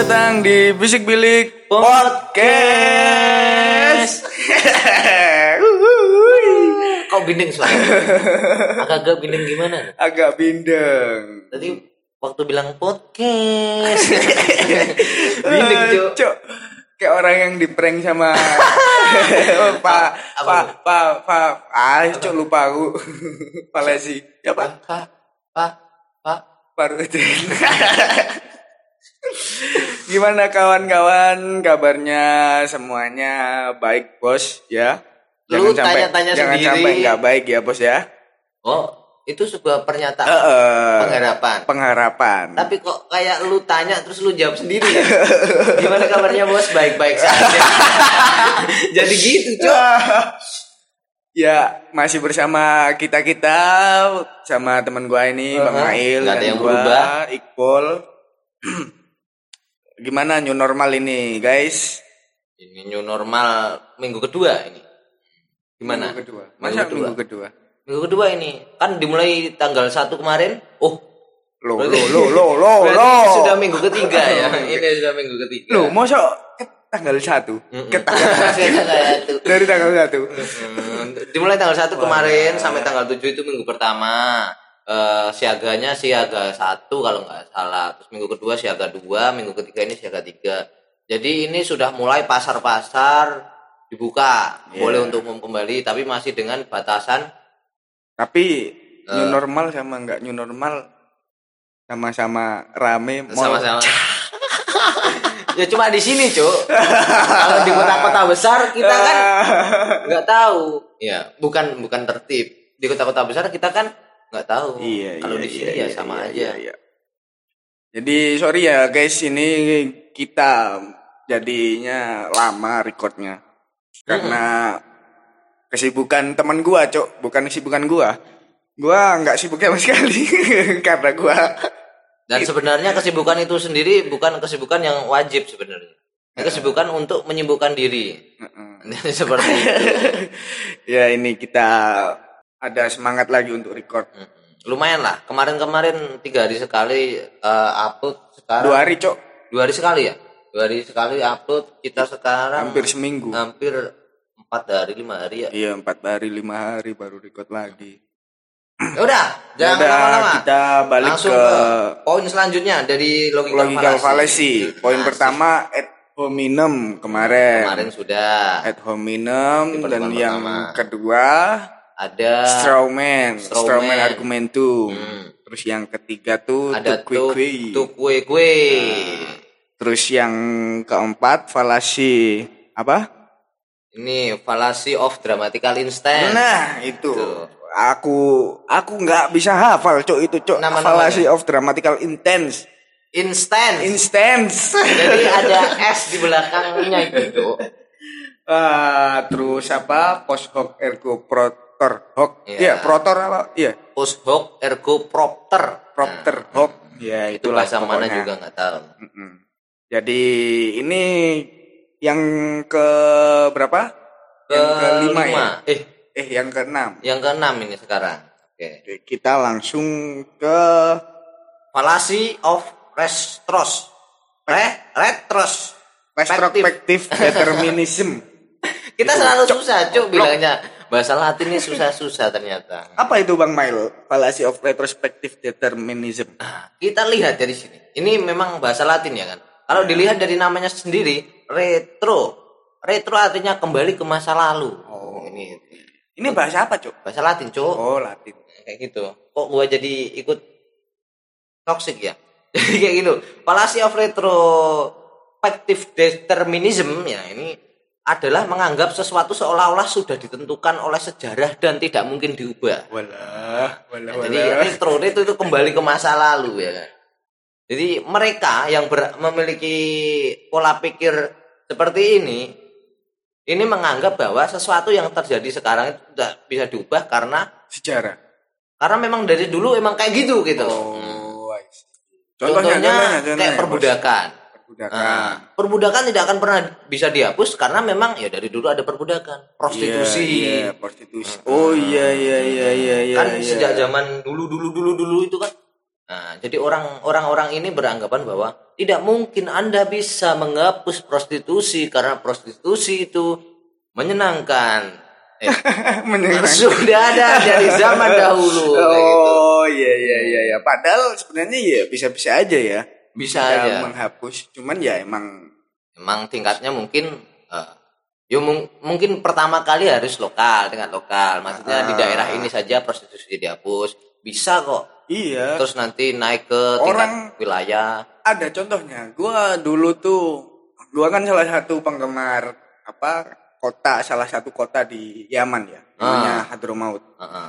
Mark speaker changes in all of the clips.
Speaker 1: datang di Bisik Bilik Podcast.
Speaker 2: Kau bindeng suara. Agak-agak bindeng gimana?
Speaker 1: Agak bindeng.
Speaker 2: Tadi waktu bilang podcast. bindeng,
Speaker 1: Eh,
Speaker 2: Cuk.
Speaker 1: Cuk. Kayak orang yang di prank sama Pak? Pak Pak Pak ah cuk lupa aku Palesi ya Pak
Speaker 2: Pak, Pak, Pak.
Speaker 1: Parudin Gimana kawan-kawan kabarnya semuanya baik bos ya
Speaker 2: Lu tanya-tanya
Speaker 1: jangan
Speaker 2: sendiri.
Speaker 1: sampai nggak baik ya bos ya
Speaker 2: Oh, itu sebuah pernyataan
Speaker 1: Eh,
Speaker 2: pengharapan.
Speaker 1: pengharapan
Speaker 2: Tapi kok kayak lu tanya terus lu jawab sendiri ya? Gimana kabarnya bos? Baik-baik saja. Jadi gitu, Cok.
Speaker 1: Ya masih bersama kita kita sama teman gua ini Bang
Speaker 2: Uh-huh.
Speaker 1: Mail
Speaker 2: Nggak ada
Speaker 1: dan
Speaker 2: yang
Speaker 1: gua,
Speaker 2: berubah.
Speaker 1: Iqbal. Gimana new normal ini guys?
Speaker 2: Ini new normal minggu kedua ini. Gimana?
Speaker 1: Minggu kedua.
Speaker 2: Minggu
Speaker 1: Masa
Speaker 2: kedua.
Speaker 1: minggu kedua?
Speaker 2: Minggu kedua ini kan dimulai tanggal 1 kemarin. Oh,
Speaker 1: Lo lo lo lo lo lo.
Speaker 2: sudah minggu ketiga ya. Ini sudah minggu ketiga.
Speaker 1: Lo masa ke tanggal satu? Ke tanggal
Speaker 2: itu.
Speaker 1: dari tanggal satu.
Speaker 2: Dimulai tanggal 1 kemarin sampai tanggal 7 itu minggu pertama. Eh siaganya siaga satu kalau nggak salah. Terus minggu kedua siaga dua, minggu ketiga ini siaga tiga. Jadi ini sudah mulai pasar-pasar dibuka,
Speaker 1: Iya.
Speaker 2: boleh untuk umum kembali, tapi masih dengan batasan
Speaker 1: Tapi new
Speaker 2: Eh.
Speaker 1: normal sama nggak new normal sama-sama rame
Speaker 2: sama-sama. ya cuma di sini, Cuk. Kalau di kota-kota besar kita kan nggak tahu. Ya, bukan bukan tertib. Di kota-kota besar kita kan nggak tahu.
Speaker 1: Iya,
Speaker 2: Kalau
Speaker 1: iya,
Speaker 2: di sini
Speaker 1: iya,
Speaker 2: ya
Speaker 1: iya,
Speaker 2: sama
Speaker 1: iya,
Speaker 2: aja.
Speaker 1: iya, iya. Jadi sorry ya guys, ini kita jadinya lama recordnya karena kesibukan teman gua, cok, bukan kesibukan gua. Gua nggak sibuk sama sekali karena gua
Speaker 2: Dan sebenarnya kesibukan itu sendiri bukan kesibukan yang wajib sebenarnya.
Speaker 1: Iya.
Speaker 2: Kesibukan untuk menyibukkan diri. Seperti itu.
Speaker 1: ya ini kita ada semangat lagi untuk record.
Speaker 2: Lumayan lah. Kemarin-kemarin tiga hari sekali eh, upload. Sekarang
Speaker 1: dua hari, cok,
Speaker 2: Dua hari sekali ya. Dua hari sekali upload. Kita sekarang
Speaker 1: hampir seminggu.
Speaker 2: hampir empat hari lima hari ya.
Speaker 1: Iya empat hari lima hari baru record lagi.
Speaker 2: Ya udah, jangan lama-lama.
Speaker 1: kita balik
Speaker 2: Langsung
Speaker 1: ke
Speaker 2: poin selanjutnya dari logical,
Speaker 1: logical fallacy. Poin
Speaker 2: Nah,
Speaker 1: pertama ad hominem kemarin.
Speaker 2: Kemarin sudah
Speaker 1: Ad hominem dan
Speaker 2: pertemuan
Speaker 1: yang
Speaker 2: pertama.
Speaker 1: kedua
Speaker 2: ada
Speaker 1: strawman,
Speaker 2: Strawman.
Speaker 1: strawman argumentum.
Speaker 2: Hmm.
Speaker 1: Terus yang ketiga tuh
Speaker 2: ada tuh tuh kue kue.
Speaker 1: Terus yang keempat falasi apa?
Speaker 2: Ini fallacy of dramatical instant.
Speaker 1: Nah, itu.
Speaker 2: Tuh.
Speaker 1: Aku aku nggak bisa hafal, Cok, itu, Cok.
Speaker 2: Nama-namanya.
Speaker 1: Fallacy of dramatical intense.
Speaker 2: Instant.
Speaker 1: Instance.
Speaker 2: Jadi ada S di belakangnya itu. Cuk.
Speaker 1: Ah, terus apa? Post hoc ergo protor hoc.
Speaker 2: Iya.
Speaker 1: Iya, protor apa? Iya,
Speaker 2: Post hoc ergo propter.
Speaker 1: propter hoc. Ya,
Speaker 2: Itu
Speaker 1: itulah
Speaker 2: bahasa mana juga nggak tahu.
Speaker 1: Mm-mm. Jadi ini yang ke berapa? yang kelima ya?
Speaker 2: Eh,
Speaker 1: Eh, yang keenam.
Speaker 2: yang keenam ini sekarang. Oke.
Speaker 1: Oke, kita langsung ke
Speaker 2: Fallacy of retros. Re, retros.
Speaker 1: retrospective determinism.
Speaker 2: Kita selalu
Speaker 1: Cok.
Speaker 2: susah, Cuk, bilangnya. Bahasa Latin ini susah-susah ternyata.
Speaker 1: Apa itu Bang Mail? Fallacy of retrospective determinism.
Speaker 2: Nah, kita lihat dari sini. Ini memang bahasa Latin ya kan. Kalau dilihat dari namanya sendiri, retro. Retro artinya kembali ke masa lalu.
Speaker 1: Oh.
Speaker 2: ini
Speaker 1: Ini bahasa apa, Cuk?
Speaker 2: bahasa Latin, Cuk.
Speaker 1: Oh, Latin.
Speaker 2: Kayak gitu. Kok gua jadi ikut toxic ya? Jadi kayak gitu. Fallacy of retrospective determinism ya ini adalah menganggap sesuatu seolah-olah sudah ditentukan oleh sejarah dan tidak mungkin diubah.
Speaker 1: Walah, walah,
Speaker 2: Jadi retro itu itu kembali ke masa lalu ya. Jadi mereka yang ber- memiliki pola pikir seperti ini ini menganggap bahwa sesuatu yang terjadi sekarang itu tidak bisa diubah karena
Speaker 1: Sejarah.
Speaker 2: karena memang dari dulu emang kayak gitu gitu.
Speaker 1: Oh.
Speaker 2: Contohnya,
Speaker 1: Contohnya,
Speaker 2: kayak perbudakan.
Speaker 1: Perbudakan.
Speaker 2: Nah, perbudakan tidak akan pernah bisa dihapus karena memang ya dari dulu ada perbudakan, prostitusi.
Speaker 1: Iya, iya, prostitusi. Oh iya iya iya iya iya.
Speaker 2: kan
Speaker 1: iya.
Speaker 2: sejak zaman dulu dulu dulu dulu itu kan Nah, jadi orang orang-orang ini beranggapan bahwa tidak mungkin Anda bisa menghapus prostitusi karena prostitusi itu menyenangkan. Eh,
Speaker 1: Menyenangkan.
Speaker 2: sudah ada dari zaman dahulu gitu.
Speaker 1: Oh iya iya iya ya. Padahal sebenarnya ya bisa-bisa aja ya.
Speaker 2: Bisa
Speaker 1: Bisa
Speaker 2: aja.
Speaker 1: menghapus. Cuman ya emang
Speaker 2: Emang tingkatnya mungkin eh, ya mung- mungkin pertama kali harus lokal, tingkat lokal. Maksudnya di
Speaker 1: Ah.
Speaker 2: daerah ini saja prostitusi dihapus. Bisa kok.
Speaker 1: iya.
Speaker 2: Terus nanti naik ke tingkat
Speaker 1: Orang-
Speaker 2: wilayah.
Speaker 1: ada contohnya. Gua dulu tuh gua kan salah satu penggemar apa kota salah satu kota di Yaman ya. Namanya Hadramaut.
Speaker 2: Heeh.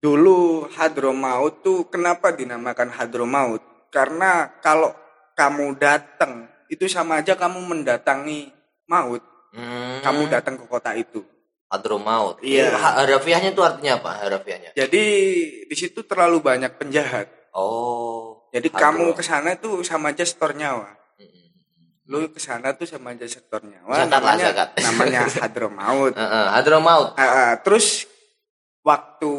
Speaker 1: Dulu Hadramaut tuh kenapa dinamakan Hadramaut? Karena kalau kamu datang itu sama aja kamu mendatangi maut.
Speaker 2: Hmm,
Speaker 1: Kamu datang ke kota itu.
Speaker 2: Hadramaut.
Speaker 1: Iya.
Speaker 2: Itu ha- Harafiahnya itu artinya apa? Harafiahnya.
Speaker 1: Jadi di situ terlalu banyak penjahat.
Speaker 2: Oh.
Speaker 1: Jadi kamu ke sana tuh sama aja setor nyawa.
Speaker 2: Mm-mm.
Speaker 1: Lu ke sana tuh sama aja setor nyawa.
Speaker 2: Zakat lah,
Speaker 1: namanya
Speaker 2: zakat.
Speaker 1: namanya Hadramaut.
Speaker 2: Heeh, Hadramaut.
Speaker 1: Ah, ah, terus waktu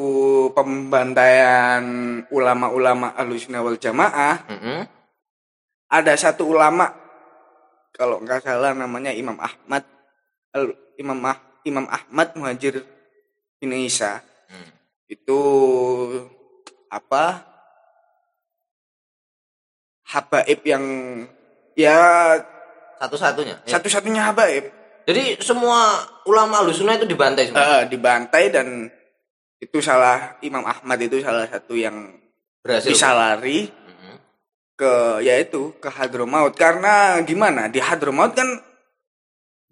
Speaker 1: pembantaian ulama-ulama Ahlussunnah wal Jamaah
Speaker 2: Mm-mm.
Speaker 1: ada satu ulama kalau nggak salah namanya Imam Ahmad Al- Imam Ah- Imam Ahmad Muhajir bin Isa
Speaker 2: Hmm.
Speaker 1: itu apa habaib yang ya
Speaker 2: Satu-satunya. Ya.
Speaker 1: satu-satunya habaib
Speaker 2: Jadi semua ulama Ahlussunnah itu dibantai semua.
Speaker 1: Eh, dibantai dan itu salah Imam Ahmad itu salah satu yang
Speaker 2: Berhasil.
Speaker 1: bisa lari ke yaitu ke Hadramaut karena gimana? Di Hadramaut kan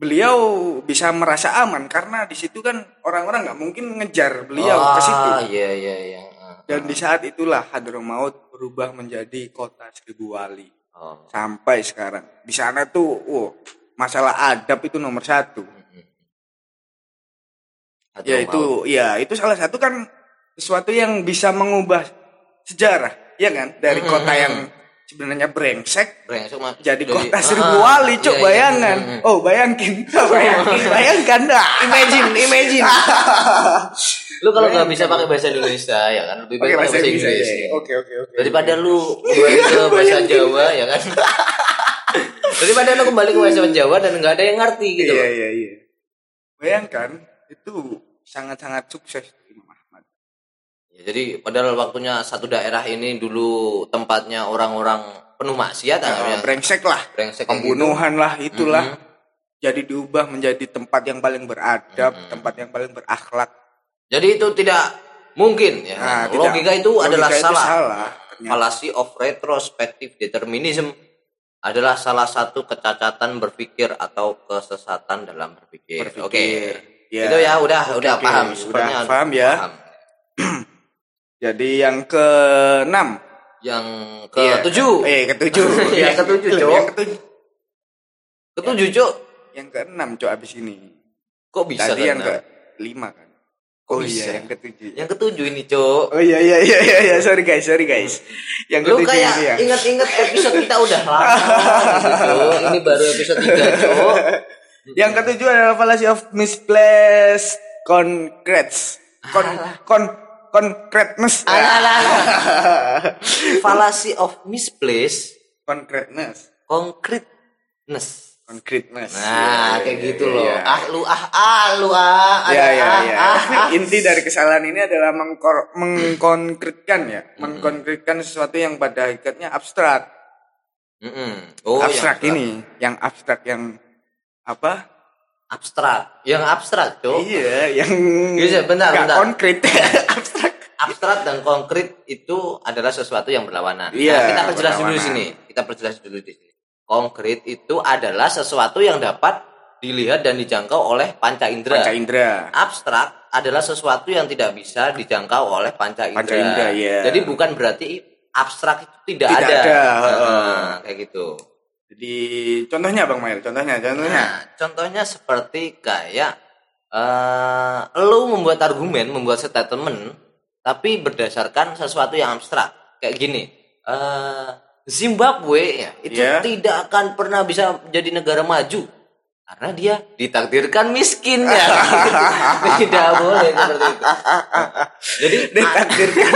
Speaker 1: beliau bisa merasa aman. Karena di situ kan orang-orang nggak mungkin ngejar beliau ke situ.
Speaker 2: Ah, iya iya iya. Ah,
Speaker 1: dan di saat itulah Hadramaut berubah menjadi kota seribu wali.
Speaker 2: Oh.
Speaker 1: sampai sekarang. Di sana tuh wow, masalah adab itu nomor satu
Speaker 2: Mm-mm.
Speaker 1: ya itu ya itu salah satu kan sesuatu yang bisa mengubah sejarah ya kan dari
Speaker 2: Mm-mm.
Speaker 1: kota yang sebenarnya brengsek
Speaker 2: Brengsek, Mas.
Speaker 1: jadi
Speaker 2: Dari-
Speaker 1: kota
Speaker 2: Ah,
Speaker 1: seribu wali cuk
Speaker 2: iya, iya.
Speaker 1: bayangan
Speaker 2: Mm-mm.
Speaker 1: oh bayangin bayangin bayangkan dah
Speaker 2: Imagine, imagine. lu kalau nggak bisa pakai bahasa Indonesia ya kan lebih baik pakai
Speaker 1: bahasa
Speaker 2: bahasa
Speaker 1: Inggris
Speaker 2: ya.
Speaker 1: Oke oke oke.
Speaker 2: Daripada lu kembali ke bahasa Jawa ya kan. Daripada lu kembali ke bahasa Jawa dan nggak ada yang ngerti gitu.
Speaker 1: Iya iya iya. Bayangkan itu sangat-sangat sukses Imam Ahmad.
Speaker 2: Ya, jadi padahal waktunya satu daerah ini dulu tempatnya orang-orang penuh maksiat namanya.
Speaker 1: brengsek lah,
Speaker 2: brengsek kayak gitu.
Speaker 1: pembunuhan lah itulah.
Speaker 2: Mhm.
Speaker 1: Jadi diubah menjadi tempat yang paling beradab,
Speaker 2: Mhm.
Speaker 1: tempat yang paling berakhlak.
Speaker 2: Jadi itu tidak mungkin ya.
Speaker 1: Nah,
Speaker 2: kan?
Speaker 1: tidak-
Speaker 2: Logika itu
Speaker 1: logika
Speaker 2: adalah
Speaker 1: itu
Speaker 2: salah.
Speaker 1: salah.
Speaker 2: Fallacy of retrospective determinism adalah salah satu kecacatan berpikir atau kesesatan dalam berpikir.
Speaker 1: Berpikir.
Speaker 2: Oke.
Speaker 1: Ya.
Speaker 2: Itu ya udah
Speaker 1: Oke,
Speaker 2: udah
Speaker 1: oke.
Speaker 2: paham
Speaker 1: Udah paham ya.
Speaker 2: Paham.
Speaker 1: Jadi yang keenam,
Speaker 2: Yang
Speaker 1: Iya.
Speaker 2: ketujuh.
Speaker 1: Eh, ketujuh.
Speaker 2: Yang ketujuh, Cok.
Speaker 1: Yang ketujuh.
Speaker 2: Ketujuh, Cok.
Speaker 1: Yang keenam, Cok, abis ini.
Speaker 2: Kok bisa
Speaker 1: Tadi yang ke lima kan.
Speaker 2: Kok
Speaker 1: oh
Speaker 2: bisa?
Speaker 1: iya, yang ketujuh.
Speaker 2: Yang ketujuh ini, Cok.
Speaker 1: Oh iya iya iya iya iya sorry guys sorry guys. Yang
Speaker 2: Lu
Speaker 1: ketujuh
Speaker 2: kayak
Speaker 1: ini ya.
Speaker 2: ingat-ingat episode kita udah lama gitu, Cok. Ini baru episode 3, Cok.
Speaker 1: Yang ketujuh adalah fallacy of misplaced concretes. Con con concreteness.
Speaker 2: Alah, alah, alah. Fallacy of misplaced
Speaker 1: Concreteness.
Speaker 2: concreteness.
Speaker 1: Concreteness.
Speaker 2: Nah,
Speaker 1: Iya,
Speaker 2: kayak
Speaker 1: iya,
Speaker 2: gitu
Speaker 1: iya,
Speaker 2: loh.
Speaker 1: iya.
Speaker 2: Ah lu ah ah lu ah.
Speaker 1: Ya ya ya. Inti dari kesalahan ini adalah mengkor- mengkonkretkan ya, mengkonkretkan sesuatu yang pada hakikatnya abstrak.
Speaker 2: Mm-mm. Oh,
Speaker 1: abstrak
Speaker 2: yang
Speaker 1: ini, yang abstrak yang apa?
Speaker 2: abstrak. Yang abstrak, Cok.
Speaker 1: Iya, yang
Speaker 2: Bisa, bentar,
Speaker 1: nggak
Speaker 2: bentar.
Speaker 1: konkret. abstrak.
Speaker 2: Abstrak dan konkret itu adalah sesuatu yang berlawanan.
Speaker 1: Iya,
Speaker 2: nah, kita perjelas dulu di
Speaker 1: berlawanan.
Speaker 2: sini. Kita perjelas dulu di sini. Konkret itu adalah sesuatu yang dapat dilihat dan dijangkau oleh panca indera.
Speaker 1: Panca indera.
Speaker 2: Abstrak adalah sesuatu yang tidak bisa dijangkau oleh panca indera.
Speaker 1: Panca indera, iya.
Speaker 2: Jadi bukan berarti abstrak itu tidak,
Speaker 1: Tidak
Speaker 2: ada.
Speaker 1: ada,
Speaker 2: Nah, kayak gitu.
Speaker 1: Jadi contohnya Bang Mail, contohnya, contohnya.
Speaker 2: Nah, contohnya seperti kayak eh lu membuat argumen, membuat statement tapi berdasarkan sesuatu yang abstrak. Kayak gini, eh Zimbabwe ya, itu
Speaker 1: Iya.
Speaker 2: tidak akan pernah bisa jadi negara maju karena dia ditakdirkan miskin ya tidak boleh seperti itu jadi
Speaker 1: Ditakdirkan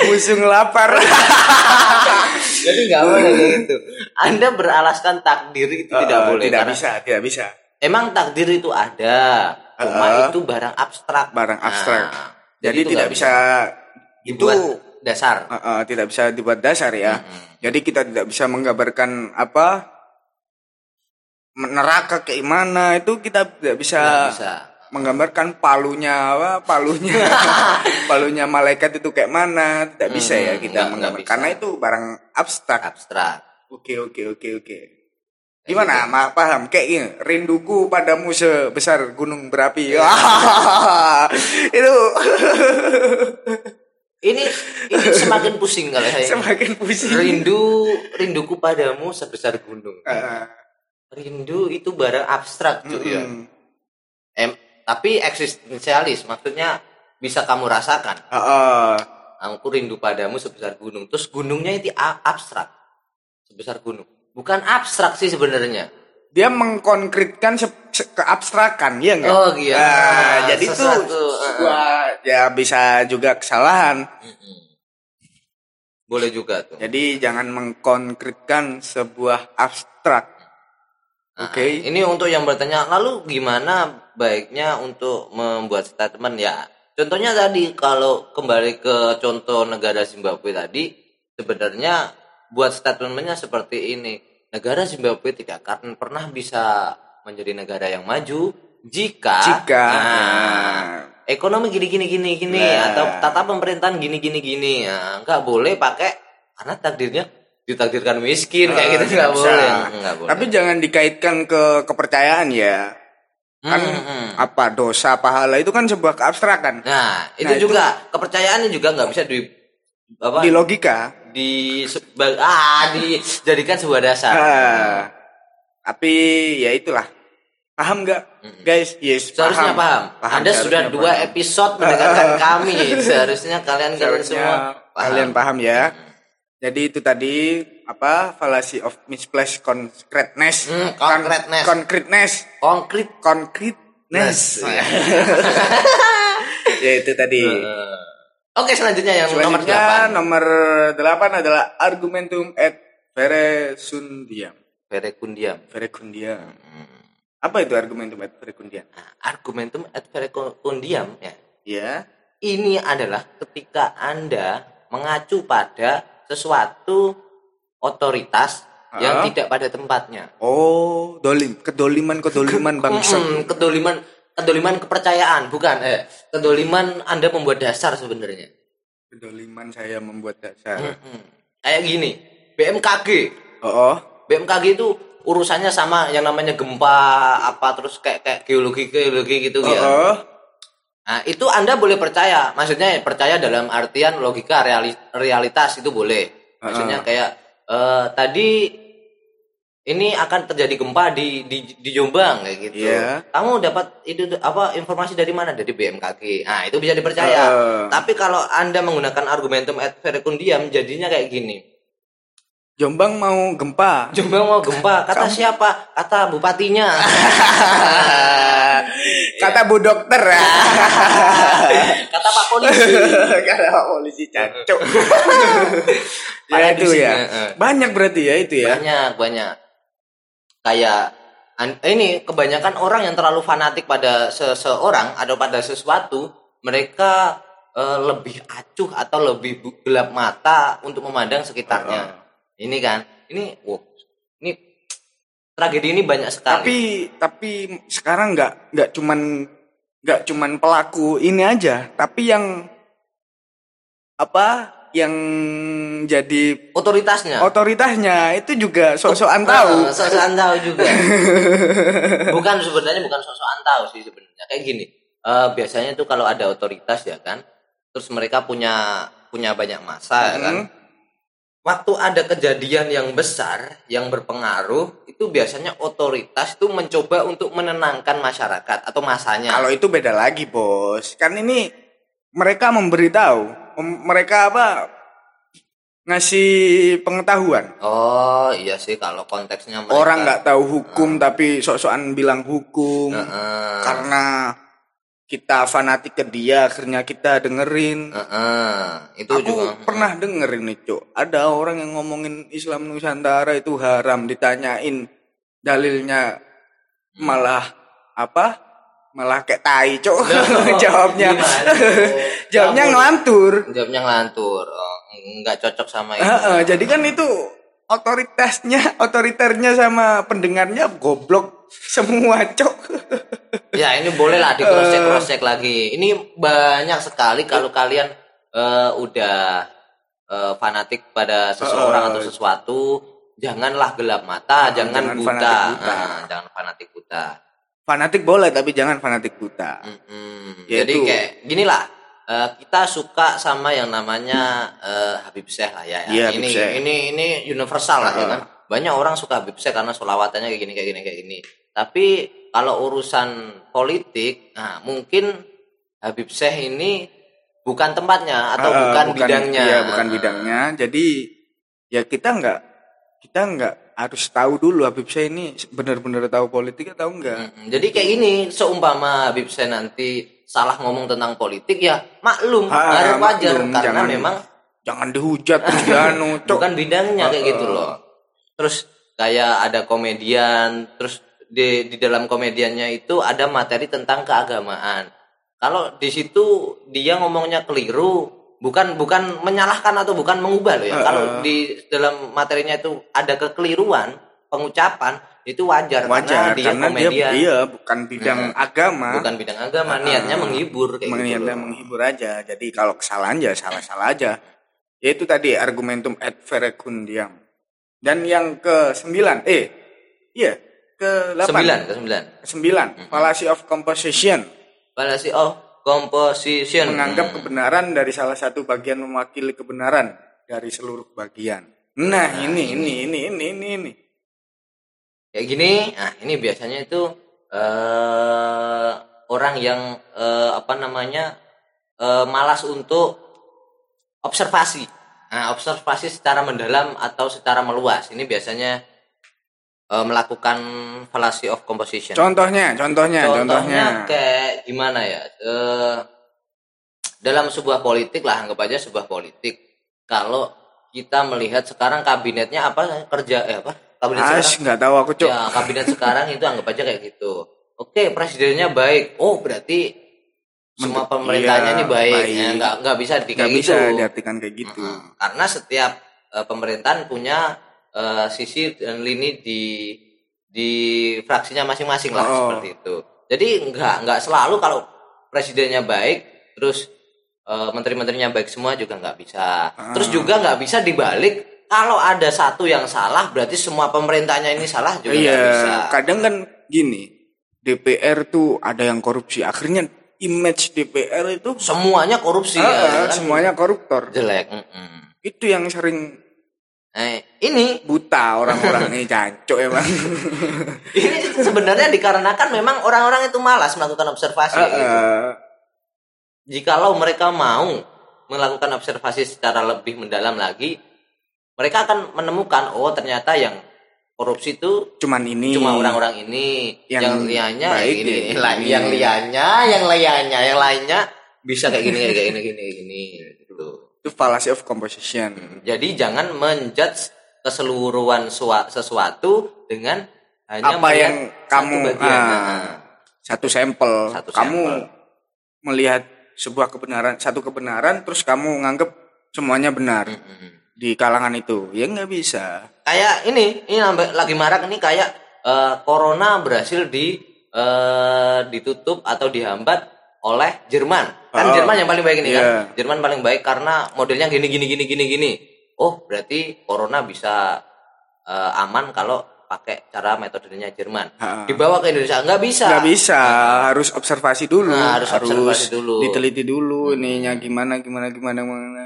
Speaker 1: musuh lapar.
Speaker 2: jadi nggak boleh kayak gitu anda beralaskan takdir itu tidak
Speaker 1: Eh,
Speaker 2: boleh
Speaker 1: Tidak bisa, tidak bisa.
Speaker 2: emang takdir itu ada cuma
Speaker 1: Eh,
Speaker 2: itu barang abstrak
Speaker 1: Barang abstrak.
Speaker 2: Nah,
Speaker 1: Jadi
Speaker 2: itu
Speaker 1: tidak bisa itu
Speaker 2: dasar
Speaker 1: eh, eh, tidak bisa dibuat dasar ya.
Speaker 2: Mm-mm.
Speaker 1: Jadi kita tidak bisa menggambarkan apa neraka kayak mana itu kita tidak bisa,
Speaker 2: Nggak bisa
Speaker 1: menggambarkan palunya apa palunya palunya malaikat itu kayak mana tidak bisa ya kita
Speaker 2: nggak-
Speaker 1: menggambarkan
Speaker 2: nggak bisa.
Speaker 1: karena itu barang abstrak.
Speaker 2: abstrak
Speaker 1: Oke oke oke oke. Gimana? Ma paham? Kayak gini, rinduku padamu sebesar gunung berapi.
Speaker 2: Iya.
Speaker 1: itu
Speaker 2: ini ini semakin pusing kalau saya
Speaker 1: semakin pusing.
Speaker 2: rindu rinduku padamu sebesar gunung
Speaker 1: Ah,
Speaker 2: rindu itu barang abstrak cuy ya
Speaker 1: mm-mm.
Speaker 2: em, tapi eksistensialis maksudnya bisa kamu rasakan
Speaker 1: Ah, ah.
Speaker 2: aku rindu padamu sebesar gunung terus gunungnya itu abstrak sebesar gunung bukan abstrak sih sebenarnya
Speaker 1: Dia mengkonkretkan se- se- keabstrakan, ya enggak?
Speaker 2: Oh, iya.
Speaker 1: Ah, jadi itu
Speaker 2: Sesuatu,
Speaker 1: sebuah ya bisa juga kesalahan.
Speaker 2: Mm-mm. boleh juga tuh
Speaker 1: Jadi jangan mengkonkretkan sebuah abstrak.
Speaker 2: Nah,
Speaker 1: Oke.
Speaker 2: Ini untuk yang bertanya, lalu gimana baiknya untuk membuat statement ya? Contohnya tadi kalau kembali ke contoh negara Zimbabwe tadi, sebenarnya buat statementnya seperti ini. Negara Zimbabwe tidak akan pernah bisa menjadi negara yang maju jika
Speaker 1: Jika
Speaker 2: nah,
Speaker 1: nah,
Speaker 2: ekonomi gini gini gini gini
Speaker 1: Nah.
Speaker 2: atau tata pemerintahan gini gini gini nggak boleh pakai karena takdirnya ditakdirkan miskin kayak gitu nggak boleh nggak boleh
Speaker 1: Tapi jangan dikaitkan ke kepercayaan ya. Kan
Speaker 2: Hmm, hmm.
Speaker 1: apa dosa pahala itu kan sebuah keabstrakan.
Speaker 2: Nah, itu
Speaker 1: Nah, itu-
Speaker 2: juga kepercayaan juga nggak bisa di apa
Speaker 1: Di logika.
Speaker 2: di ah dijadikan sebuah dasar.
Speaker 1: Ah, tapi ya itulah. Paham nggak,
Speaker 2: Mm-mm.
Speaker 1: guys? Yes,
Speaker 2: Seharusnya paham. Anda
Speaker 1: seharusnya
Speaker 2: sudah dua
Speaker 1: paham.
Speaker 2: episode mendengarkan kami. Seharusnya kalian kalian semua paham.
Speaker 1: kalian paham ya.
Speaker 2: Hmm.
Speaker 1: Jadi itu tadi apa fallacy of misplaced concreteness.
Speaker 2: Hmm,
Speaker 1: Con-
Speaker 2: concreteness.
Speaker 1: concreteness.
Speaker 2: Konkret.
Speaker 1: Concreteness. ya itu tadi.
Speaker 2: Eh, Oke, selanjutnya yang nomor
Speaker 1: Selanjutnya
Speaker 2: 8.
Speaker 1: nomor 8 adalah argumentum et veresundiam.
Speaker 2: Verecundiam.
Speaker 1: Verecundiam.
Speaker 2: Hmm.
Speaker 1: Apa itu argumentum et verecundiam?
Speaker 2: Nah, argumentum et verecundiam ya.
Speaker 1: Ya.
Speaker 2: Ini adalah ketika Anda mengacu pada sesuatu otoritas yang
Speaker 1: Ah.
Speaker 2: tidak pada tempatnya.
Speaker 1: Oh, dolim, kedoliman, kedoliman bangsa.
Speaker 2: Kedoliman kedoliman kepercayaan bukan eh kedoliman Anda membuat dasar sebenarnya.
Speaker 1: Kedoliman saya membuat dasar.
Speaker 2: Kayak gini, BMKG.
Speaker 1: Oh, oh.
Speaker 2: BMKG itu urusannya sama yang namanya gempa apa terus kayak kayak geologi geologi gitu
Speaker 1: Oh,
Speaker 2: ya. Nah, itu Anda boleh percaya. Maksudnya percaya dalam artian logika reali- realitas itu boleh. Maksudnya kayak eh, tadi ini akan terjadi gempa di di, di Jombang kayak gitu.
Speaker 1: Iya.
Speaker 2: Kamu dapat itu apa informasi dari mana? Dari BMKG. Nah, itu bisa dipercaya.
Speaker 1: Heeh.
Speaker 2: Tapi kalau Anda menggunakan argumentum et verecundiam jadinya kayak gini.
Speaker 1: Jombang mau gempa.
Speaker 2: Jombang mau gempa, kata siapa? Kata bupatinya.
Speaker 1: Kata Bu Dokter.
Speaker 2: kata Pak polisi.
Speaker 1: Kata Pak Polisi cancuk. ya itu ya.
Speaker 2: heeh.
Speaker 1: Banyak berarti ya itu ya.
Speaker 2: banyak banyak kayak ini kebanyakan orang yang terlalu fanatik pada seseorang atau pada sesuatu mereka eh, lebih acuh atau lebih gelap mata untuk memandang sekitarnya ini kan ini wow ini tragedi ini banyak sekali.
Speaker 1: Tapi tapi sekarang nggak nggak cuman nggak cuman pelaku ini aja, tapi yang apa yang jadi
Speaker 2: otoritasnya?
Speaker 1: otoritasnya itu juga sok-sokan tahu.
Speaker 2: Eh, sok-sokan tahu juga. Bukan sebenarnya bukan sok-sokan tahu sih sebenarnya. Kayak gini eh, biasanya tuh kalau ada otoritas ya kan terus mereka punya punya banyak masa ya kan.
Speaker 1: Hmm.
Speaker 2: Waktu ada kejadian yang besar yang berpengaruh itu biasanya otoritas itu mencoba untuk menenangkan masyarakat atau masanya
Speaker 1: Kalau itu beda lagi, Bos. Kan ini mereka memberitahu, Mem- mereka apa ngasih pengetahuan.
Speaker 2: Oh iya sih kalau konteksnya mereka.
Speaker 1: Orang nggak tahu hukum tapi sok-sokan bilang hukum
Speaker 2: Heeh.
Speaker 1: karena kita fanatik ke dia akhirnya kita dengerin.
Speaker 2: Heeh. Itu
Speaker 1: Aku
Speaker 2: juga.
Speaker 1: pernah dengerin nih, Cuk. Ada orang yang ngomongin Islam Nusantara itu haram, ditanyain dalilnya malah apa? Malah kayak tai, Cuk. Jawabnya. Jawabnya ngelantur.
Speaker 2: Jawabnya ngelantur. Oh, nggak cocok sama ini.
Speaker 1: Heeh, jadi kan itu otoritasnya, otoriternya sama pendengarnya goblok semua, Cuk.
Speaker 2: Ya ini boleh lah di cross check cross check lagi. Ini banyak sekali kalau kalian eh, udah eh, fanatik pada seseorang
Speaker 1: Eh,
Speaker 2: atau sesuatu, janganlah gelap mata, jangan,
Speaker 1: jangan
Speaker 2: buta,
Speaker 1: fanatik buta.
Speaker 2: Nah, jangan fanatik buta.
Speaker 1: Fanatik boleh tapi jangan fanatik buta.
Speaker 2: Mm-mm.
Speaker 1: Ya
Speaker 2: Jadi kayak gini lah. Eh, kita suka sama yang namanya eh, Habib Syekh lah ya.
Speaker 1: Iya,
Speaker 2: ini
Speaker 1: Syekh.
Speaker 2: ini ini universal lah ya
Speaker 1: Heeh.
Speaker 2: kan. Banyak orang suka Habib Syekh karena solawatannya kayak gini kayak gini kayak gini. Tapi kalau urusan politik, nah mungkin Habib Syekh ini bukan tempatnya atau
Speaker 1: Eh,
Speaker 2: bukan, bidangnya.
Speaker 1: Iya, bukan bidangnya. Jadi ya kita nggak kita nggak harus tahu dulu Habib Syekh ini benar-benar tahu politik atau enggak.
Speaker 2: Jadi kayak gini, seumpama Habib Syekh nanti salah ngomong tentang politik ya maklum,
Speaker 1: Ah,
Speaker 2: harus wajar
Speaker 1: maklum,
Speaker 2: karena
Speaker 1: jangan-
Speaker 2: memang
Speaker 1: Jangan dihujat terus dianu, Cok.
Speaker 2: bukan bidangnya kayak gitu loh. Terus kayak ada komedian, terus di di dalam komediannya itu ada materi tentang keagamaan. Kalau di situ dia ngomongnya keliru, bukan bukan menyalahkan atau bukan mengubah loh ya.
Speaker 1: Heeh.
Speaker 2: Kalau di dalam materinya itu ada kekeliruan pengucapan itu wajar,
Speaker 1: Wajar
Speaker 2: karena dia
Speaker 1: karena dia
Speaker 2: komedian,
Speaker 1: iya bukan bidang agama.
Speaker 2: bukan bidang agama, niatnya menghibur kayak gitu.
Speaker 1: Niatnya
Speaker 2: loh.
Speaker 1: menghibur aja. Jadi kalau kesalahan ya salah-salah aja. Ya itu tadi argumentum ad verecundiam. Dan yang ke sembilan, eh, iya, ke delapan.
Speaker 2: Sembilan ke sembilan.
Speaker 1: Sembilan, fallacy of composition.
Speaker 2: Fallacy of composition.
Speaker 1: menganggap kebenaran dari salah satu bagian mewakili kebenaran dari seluruh bagian. Nah, ini, ini, ini, ini, ini, ini.
Speaker 2: Kayak gini nah ini biasanya itu eh orang yang eh, apa namanya eh, malas untuk observasi. Nah observasi secara mendalam atau secara meluas. Ini biasanya eh, melakukan fallacy of composition.
Speaker 1: Contohnya, contohnya, contohnya.
Speaker 2: kayak gimana ya? Eh dalam sebuah politik lah anggap aja sebuah politik. Kalau kita melihat sekarang kabinetnya apa kerja eh apa kabinet sekarang
Speaker 1: As, nggak tahu aku, Cok.
Speaker 2: Ya, kabinet sekarang itu anggap aja kayak gitu. Oke, presidennya baik. Oh, berarti semua pemerintahnya
Speaker 1: iya,
Speaker 2: ini baik.
Speaker 1: baik.
Speaker 2: Ya, nggak nggak bisa di
Speaker 1: Nggak
Speaker 2: kayak
Speaker 1: bisa
Speaker 2: gitu.
Speaker 1: diartikan kayak gitu.
Speaker 2: Mm-mm. Karena setiap eh, pemerintahan punya eh, sisi dan lini di di fraksinya masing-masing lah
Speaker 1: Oh.
Speaker 2: seperti itu. Jadi nggak nggak selalu kalau presidennya baik terus eh, menteri-menterinya baik semua juga nggak bisa.
Speaker 1: Ah.
Speaker 2: Terus juga nggak bisa dibalik kalau ada satu yang salah berarti semua pemerintahnya ini salah juga nggak bisa.
Speaker 1: Iya, kadang kan gini, DPR tuh ada yang korupsi. Akhirnya image DPR itu
Speaker 2: Semuanya korupsi
Speaker 1: ah,
Speaker 2: ya, kan?
Speaker 1: semuanya koruptor.
Speaker 2: jelek. mm-mm.
Speaker 1: Itu yang sering
Speaker 2: Eh, ini
Speaker 1: buta orang-orang ini cancok emang.
Speaker 2: ini sebenarnya dikarenakan memang orang-orang itu malas melakukan observasi gitu.
Speaker 1: ah.
Speaker 2: Jikalau mereka mau melakukan observasi secara lebih mendalam lagi, mereka akan menemukan oh ternyata yang korupsi itu
Speaker 1: Cuman ini.
Speaker 2: cuma orang-orang ini,
Speaker 1: Yang
Speaker 2: yang, liannya
Speaker 1: baik
Speaker 2: kayak gini,
Speaker 1: ya,
Speaker 2: La-
Speaker 1: ini.
Speaker 2: yang liannya, yang liannya, yang lainnya bisa kayak gini, kayak gini, gini, gini, gitu.
Speaker 1: Itu fallacy of composition.
Speaker 2: Jadi jangan menjudge keseluruhan sua- sesuatu dengan hanya
Speaker 1: Apa yang
Speaker 2: satu
Speaker 1: kamu
Speaker 2: bagian.
Speaker 1: ah,
Speaker 2: Nah,
Speaker 1: satu sampel.
Speaker 2: Satu
Speaker 1: kamu
Speaker 2: sampel.
Speaker 1: melihat sebuah kebenaran, satu kebenaran, terus kamu nganggep semuanya benar
Speaker 2: mm-mm.
Speaker 1: Di kalangan itu. Ya nggak bisa.
Speaker 2: kayak ini ini nambah- lagi marak ini kayak eh, corona berhasil di eh, ditutup atau dihambat oleh Jerman kan
Speaker 1: Oh,
Speaker 2: Jerman yang paling baik ini
Speaker 1: iya.
Speaker 2: kan Jerman paling baik karena modelnya gini gini gini gini gini oh berarti corona bisa eh, aman kalau pakai cara metodenya Jerman
Speaker 1: Ha.
Speaker 2: dibawa ke Indonesia nggak bisa
Speaker 1: nggak bisa harus observasi dulu
Speaker 2: Nah, harus observasi dulu. Hmm.
Speaker 1: diteliti dulu ininya gimana gimana gimana gimana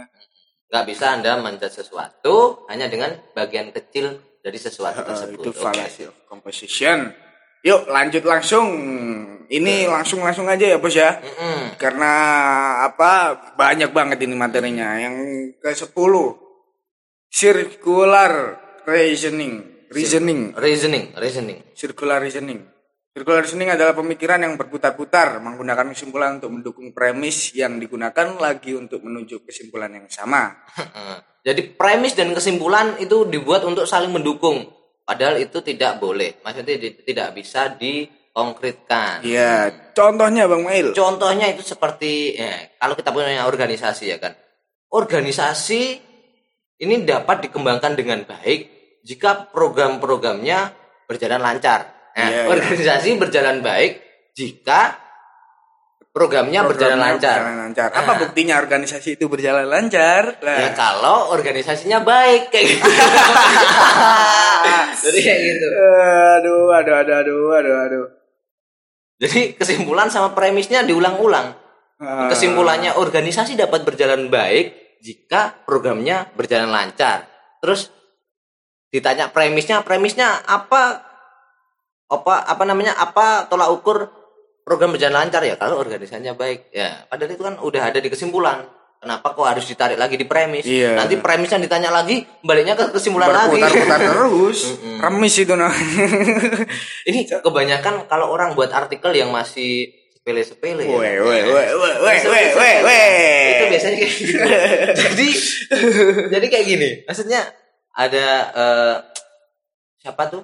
Speaker 2: nggak bisa anda menjudge sesuatu hanya dengan bagian kecil dari sesuatu
Speaker 1: Eh,
Speaker 2: tersebut.
Speaker 1: itu fallacy of composition. Yuk lanjut langsung. Ini langsung langsung aja ya bos ya.
Speaker 2: Mm-mm.
Speaker 1: karena apa banyak banget ini materinya. Yang ke 10 circular reasoning, reasoning,
Speaker 2: Reasoning, reasoning.
Speaker 1: circular reasoning. Circular reasoning adalah pemikiran yang berputar-putar menggunakan kesimpulan untuk mendukung premis yang digunakan lagi untuk menuju kesimpulan yang sama.
Speaker 2: Jadi premis dan kesimpulan itu dibuat untuk saling mendukung. Padahal itu tidak boleh. Maksudnya tidak bisa dikonkretkan.
Speaker 1: Iya, contohnya Bang Mail.
Speaker 2: Contohnya itu seperti ya, kalau kita punya organisasi ya kan. Organisasi ini dapat dikembangkan dengan baik jika program-programnya berjalan lancar. Nah,
Speaker 1: Iya, iya.
Speaker 2: organisasi berjalan baik jika programnya, berjalan
Speaker 1: Programnya
Speaker 2: lancar.
Speaker 1: berjalan lancar. Apa buktinya organisasi itu berjalan lancar? Lah,
Speaker 2: Ya kalau organisasinya baik kayak gitu. Jadi kayak gitu.
Speaker 1: aduh, aduh, aduh, aduh, aduh, aduh.
Speaker 2: Jadi kesimpulan sama premisnya diulang-ulang.
Speaker 1: Ah.
Speaker 2: Kesimpulannya organisasi dapat berjalan baik jika programnya berjalan lancar. Terus ditanya premisnya, premisnya apa? Apa apa namanya? Apa tolak ukur program berjalan lancar ya? Kalau organisasinya baik. Ya, padahal itu kan udah ada di kesimpulan. Kenapa kok harus ditarik lagi di premis?
Speaker 1: Iya.
Speaker 2: Nanti premisnya ditanya lagi, baliknya ke kesimpulan lagi.
Speaker 1: berputar-putar terus. Remis itu nah.
Speaker 2: Ini kebanyakan kalau orang buat artikel yang masih sepele-sepele ya.
Speaker 1: Weh, weh, weh, weh, weh, weh, weh.
Speaker 2: Itu biasanya kayak gitu. jadi jadi kayak gini. Maksudnya ada eh, siapa tuh?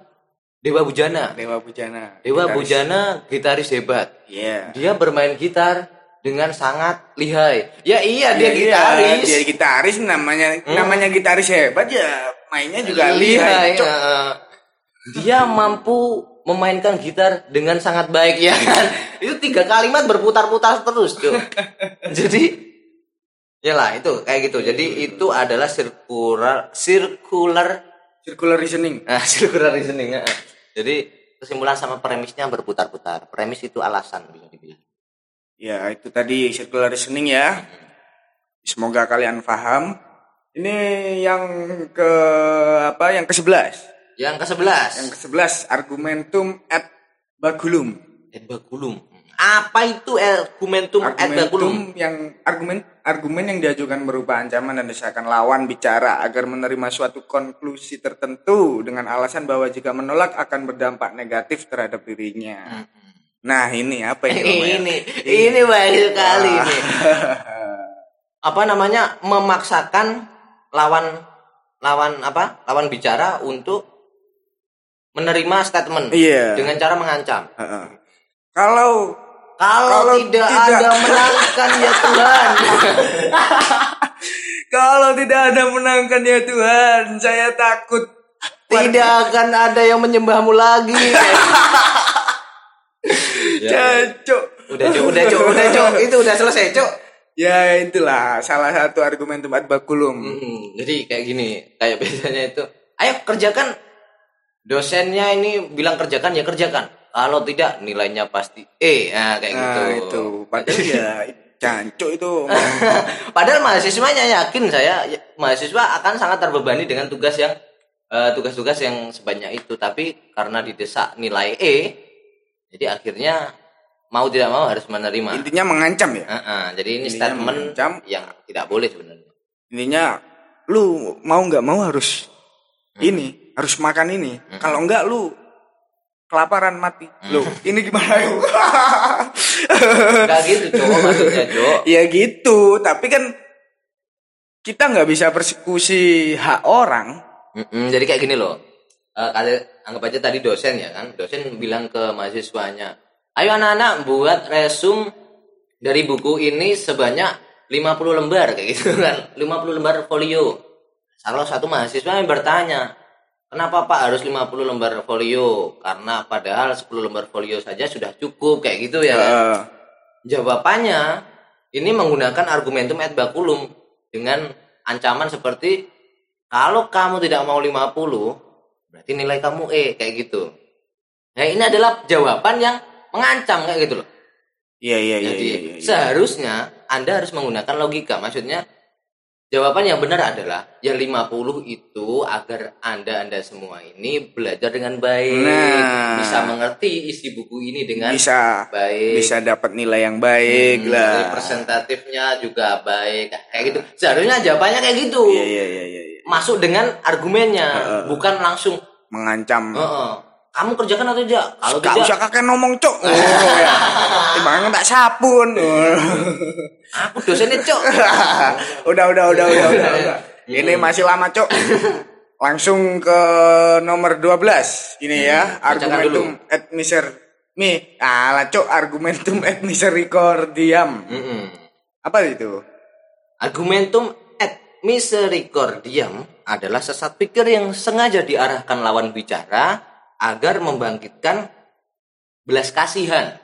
Speaker 2: Dewa Bujana.
Speaker 1: Dewa Bujana.
Speaker 2: Dewa
Speaker 1: Gitaris.
Speaker 2: Bujana gitaris hebat.
Speaker 1: Iya.
Speaker 2: Dia bermain gitar dengan sangat lihai. Ya iya dia
Speaker 1: Iya,
Speaker 2: gitaris.
Speaker 1: Dia gitaris namanya namanya gitaris hebat ya. Mainnya juga
Speaker 2: lihai.
Speaker 1: lihai.
Speaker 2: Ya. Dia mampu memainkan gitar dengan sangat baik ya kan. Itu tiga kalimat berputar-putar terus, Cuk. Jadi ya lah itu kayak gitu. Jadi itu adalah circular circular
Speaker 1: Circular reasoning.
Speaker 2: nah, circular reasoning. ya. Jadi kesimpulan sama premisnya berputar-putar. Premis itu alasan bisa dibilang.
Speaker 1: Ya, itu tadi circular reasoning ya. Semoga kalian paham. Ini yang ke apa? Yang ke-11.
Speaker 2: Yang ke-11.
Speaker 1: Yang ke-11 argumentum ad bagulum.
Speaker 2: Et baculum. Apa itu argumentum?
Speaker 1: Argumentum yang argumen argumen yang diajukan berupa ancaman dan desakan lawan bicara agar menerima suatu konklusi tertentu dengan alasan bahwa jika menolak akan berdampak negatif terhadap dirinya. Nah, ini apa ini? Ya?
Speaker 2: ini ini baik sekali ini. Apa namanya? Memaksakan lawan lawan apa? Lawan bicara untuk menerima statement
Speaker 1: Iya.
Speaker 2: dengan cara mengancam.
Speaker 1: Heeh. Kalau
Speaker 2: Kalau,
Speaker 1: Kalau
Speaker 2: tidak,
Speaker 1: tidak-
Speaker 2: ada menangkan ya Tuhan.
Speaker 1: kalau tidak ada menangkan ya Tuhan, saya takut.
Speaker 2: tidak akan ada yang menyembahmu lagi.
Speaker 1: Cacok.
Speaker 2: udah cok, udah cok, udah cok. Itu udah selesai cok.
Speaker 1: Ya itulah salah satu argumentum ad baculum.
Speaker 2: Mm-mm. Jadi kayak gini, kayak biasanya itu, ayo kerjakan. Dosennya ini bilang kerjakan ya kerjakan. Kalau tidak nilainya pasti E. Nah, kayak gitu.
Speaker 1: Nah itu padahal ya cancuk itu.
Speaker 2: Padahal mahasiswanya yakin saya ya, mahasiswa akan sangat terbebani dengan tugas yang eh, tugas-tugas yang sebanyak itu, tapi karena didesak nilai E, jadi akhirnya mau tidak mau harus menerima.
Speaker 1: Intinya mengancam ya.
Speaker 2: Heeh, jadi ini
Speaker 1: Intinya
Speaker 2: statement
Speaker 1: mengancam.
Speaker 2: yang tidak boleh sebenarnya.
Speaker 1: Intinya lu mau nggak mau harus
Speaker 2: Hmm.
Speaker 1: ini, harus makan ini. Kalau enggak lu kelaparan mati. Lu, ini gimana yuk?
Speaker 2: Enggak gitu, Cok, maksudnya, Cok.
Speaker 1: ya gitu, tapi kan kita nggak bisa persekusi hak orang.
Speaker 2: Mm-mm, jadi kayak gini loh. Kalian anggap aja tadi dosen ya kan. Dosen bilang ke mahasiswanya, "Ayo anak-anak buat resum dari buku ini sebanyak 50 lembar kayak gitu kan. 50 lembar folio." Salah satu mahasiswa yang bertanya, "Kenapa Pak harus 50 lembar folio?" Karena padahal 10 lembar folio saja sudah cukup kayak gitu ya. kan? Jawabannya ini menggunakan argumentum et baculum dengan ancaman seperti kalau kamu tidak mau 50 berarti nilai kamu E kayak gitu. Nah, ini adalah jawaban yang mengancam kayak gitu loh.
Speaker 1: Iya iya iya
Speaker 2: Jadi
Speaker 1: iya. iya.
Speaker 2: seharusnya Anda harus menggunakan logika. Maksudnya jawaban yang benar adalah yang 50 itu agar Anda Anda semua ini belajar dengan baik,
Speaker 1: Nah.
Speaker 2: bisa mengerti isi buku ini dengan
Speaker 1: bisa
Speaker 2: baik.
Speaker 1: bisa dapat nilai yang baik
Speaker 2: Hmm,
Speaker 1: lah.
Speaker 2: representatifnya juga baik kayak gitu seharusnya jawabannya kayak gitu
Speaker 1: Iya iya iya iya. iya.
Speaker 2: masuk dengan argumennya, bukan langsung
Speaker 1: mengancam.
Speaker 2: "Heeh, kamu kerjakan atau tidak? Kalau
Speaker 1: Gak
Speaker 2: tidak,
Speaker 1: usah kakek ngomong cok. Oh, ya. Timbangannya tak sabun. Oh.
Speaker 2: aku dosennya cok.
Speaker 1: udah, udah, udah, udah, udah, udah. Ini masih lama cok. Langsung ke nomor 12. Ini ya,
Speaker 2: bacakan
Speaker 1: argumentum et miser mi. Alah cok, argumentum et misericordiam.
Speaker 2: Mm-mm.
Speaker 1: Apa itu?
Speaker 2: Argumentum et misericordiam adalah sesat pikir yang sengaja diarahkan lawan bicara agar membangkitkan belas kasihan.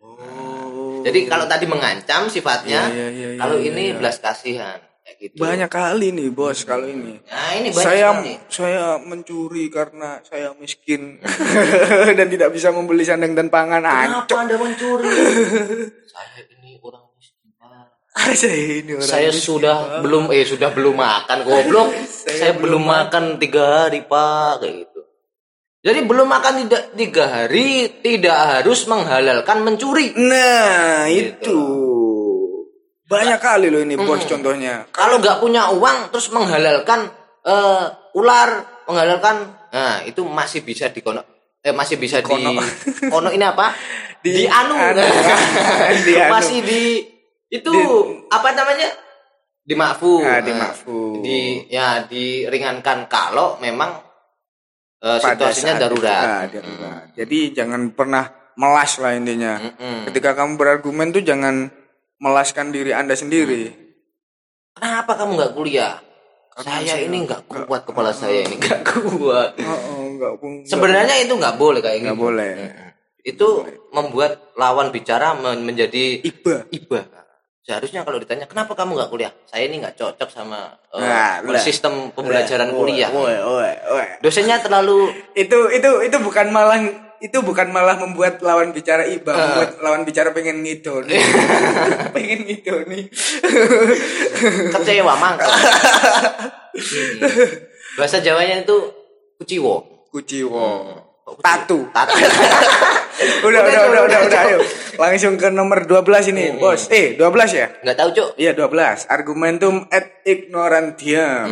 Speaker 1: Oh.
Speaker 2: Jadi kalau tadi mengancam sifatnya,
Speaker 1: Iya, iya, iya,
Speaker 2: kalau
Speaker 1: iya,
Speaker 2: ini
Speaker 1: iya.
Speaker 2: belas kasihan gitu.
Speaker 1: banyak kali nih bos kalau ini.
Speaker 2: Nah, ini banyak
Speaker 1: saya
Speaker 2: sekali.
Speaker 1: saya mencuri karena saya miskin dan tidak bisa membeli sandang dan pangan.
Speaker 2: Kenapa
Speaker 1: Ancok.
Speaker 2: Anda mencuri? saya ini orang miskin. Pak.
Speaker 1: saya ini orang
Speaker 2: Saya
Speaker 1: miskin.
Speaker 2: sudah belum eh sudah belum makan goblok. saya, belum makan tiga hari pak kayak gitu. Jadi belum makan tidak tiga hari tidak harus menghalalkan mencuri.
Speaker 1: Nah,
Speaker 2: Gitu.
Speaker 1: itu. Banyak kali loh ini bos contohnya.
Speaker 2: Kalau nggak punya uang terus menghalalkan eh, ular, menghalalkan, nah itu masih bisa dikono eh masih bisa
Speaker 1: Kono.
Speaker 2: di kono ini apa?
Speaker 1: Di-
Speaker 2: Di, anu,
Speaker 1: anu. Di anu.
Speaker 2: masih di itu
Speaker 1: Di-
Speaker 2: apa namanya? Dimakfu.
Speaker 1: Ah,
Speaker 2: Nah,
Speaker 1: dimakfu.
Speaker 2: Di ya diringankan kalau memang eh,
Speaker 1: Pada
Speaker 2: situasinya darurat.
Speaker 1: ah, darurat. Jadi jangan pernah melas lah intinya.
Speaker 2: Mm-mm.
Speaker 1: Ketika kamu berargumen tuh jangan melaskan diri Anda sendiri.
Speaker 2: Kenapa kamu nggak kuliah? Saya
Speaker 1: saya
Speaker 2: ini nggak kuat kepala saya ini nggak kuat.
Speaker 1: Oh, enggak, enggak,
Speaker 2: Sebenarnya itu nggak boleh kayak
Speaker 1: enggak
Speaker 2: gitu.
Speaker 1: boleh.
Speaker 2: Itu membuat lawan bicara men- menjadi
Speaker 1: Iba.
Speaker 2: iba. Seharusnya kalau ditanya kenapa kamu nggak kuliah? Saya ini nggak cocok sama eh,
Speaker 1: Nah,
Speaker 2: sistem pembelajaran
Speaker 1: Woi,
Speaker 2: kuliah.
Speaker 1: woi, woi, woi.
Speaker 2: Dosennya terlalu
Speaker 1: Itu itu itu bukan malah itu bukan malah membuat lawan bicara iba, membuat lawan bicara pengen ngidol. pengen ngidol nih.
Speaker 2: kecewa mangkel. Hmm. Bahasa Jawanya itu kuciwo.
Speaker 1: Kuciwo.
Speaker 2: Kuciwo?
Speaker 1: Tatu.
Speaker 2: Tatu.
Speaker 1: Udah, udah, udah, udah, udah, ayo. Langsung ke nomor 12 ini, Bos. Eh, 12 ya?
Speaker 2: Nggak tahu cuk.
Speaker 1: Iya, 12. Argumentum et ignorantiam.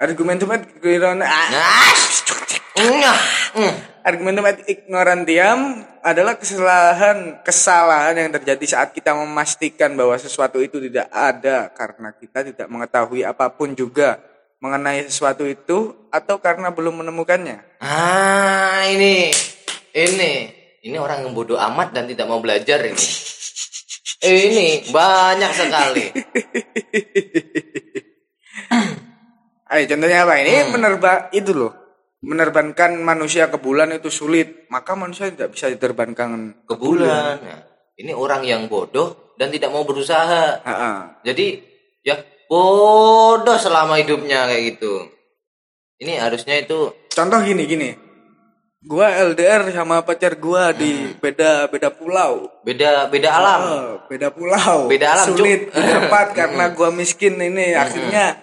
Speaker 1: Argumentum et ignorantiam. Ah,
Speaker 2: Nah. Hmm.
Speaker 1: Argumentum et ignorantiam adalah kesalahan kesalahan yang terjadi saat kita memastikan bahwa sesuatu itu tidak ada karena kita tidak mengetahui apa pun juga mengenai sesuatu itu atau karena belum menemukannya.
Speaker 2: Ah, ini. Ini. Ini orang yang bodoh amat dan tidak mau belajar ini. Ini banyak sekali.
Speaker 1: Ayo contohnya apa? Ini
Speaker 2: Hmm.
Speaker 1: menerba itu loh. Menerbangkan manusia ke bulan itu sulit, maka manusia tidak bisa diterbangkan
Speaker 2: Ke bulan. Nah, ini orang yang bodoh dan tidak mau berusaha.
Speaker 1: Ha-ha.
Speaker 2: Jadi ya bodoh selama hidupnya kayak gitu. Ini harusnya itu
Speaker 1: Contoh gini gini. Gua LDR sama pacar gua di
Speaker 2: Hmm.
Speaker 1: beda beda pulau.
Speaker 2: beda beda alam.
Speaker 1: Oh, beda pulau.
Speaker 2: Beda alam,
Speaker 1: Sulit.
Speaker 2: Hmm.
Speaker 1: didapat karena gua miskin ini. Akhirnya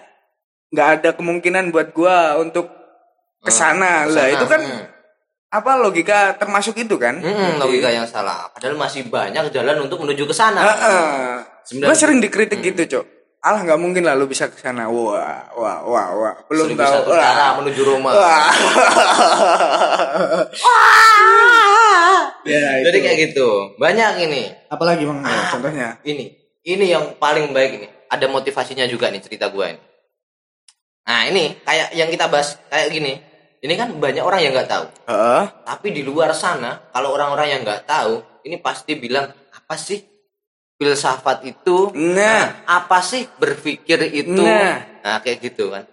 Speaker 1: nggak ada kemungkinan buat gua untuk ke sana. Lah
Speaker 2: Ke sana,
Speaker 1: itu kan
Speaker 2: hmm.
Speaker 1: apa logika termasuk itu kan?
Speaker 2: Mm-mm, logika yang salah. Padahal masih banyak jalan untuk menuju ke sana.
Speaker 1: Heeh.
Speaker 2: Sembilan-
Speaker 1: Gua sering dikritik gitu, Cok. Alah nggak mungkin lah lu bisa ke sana. Wah, wah, wah, wah. Belum
Speaker 2: Seribu
Speaker 1: tahu.
Speaker 2: satu cara menuju Roma.
Speaker 1: Wah. ya,
Speaker 2: Jadi kayak gitu. Banyak ini.
Speaker 1: apalagi Bang Ayo, contohnya?
Speaker 2: Ini. Ini yang paling baik ini. Ada motivasinya juga nih cerita gua ini. Nah, ini kayak yang kita bahas kayak gini. Ini kan banyak orang yang nggak tahu.
Speaker 1: Heeh.
Speaker 2: Tapi di luar sana, kalau orang-orang yang nggak tahu, ini pasti bilang apa sih filsafat itu?
Speaker 1: Nah.
Speaker 2: apa sih berpikir itu?
Speaker 1: Nah.
Speaker 2: Nah, kayak gitu kan.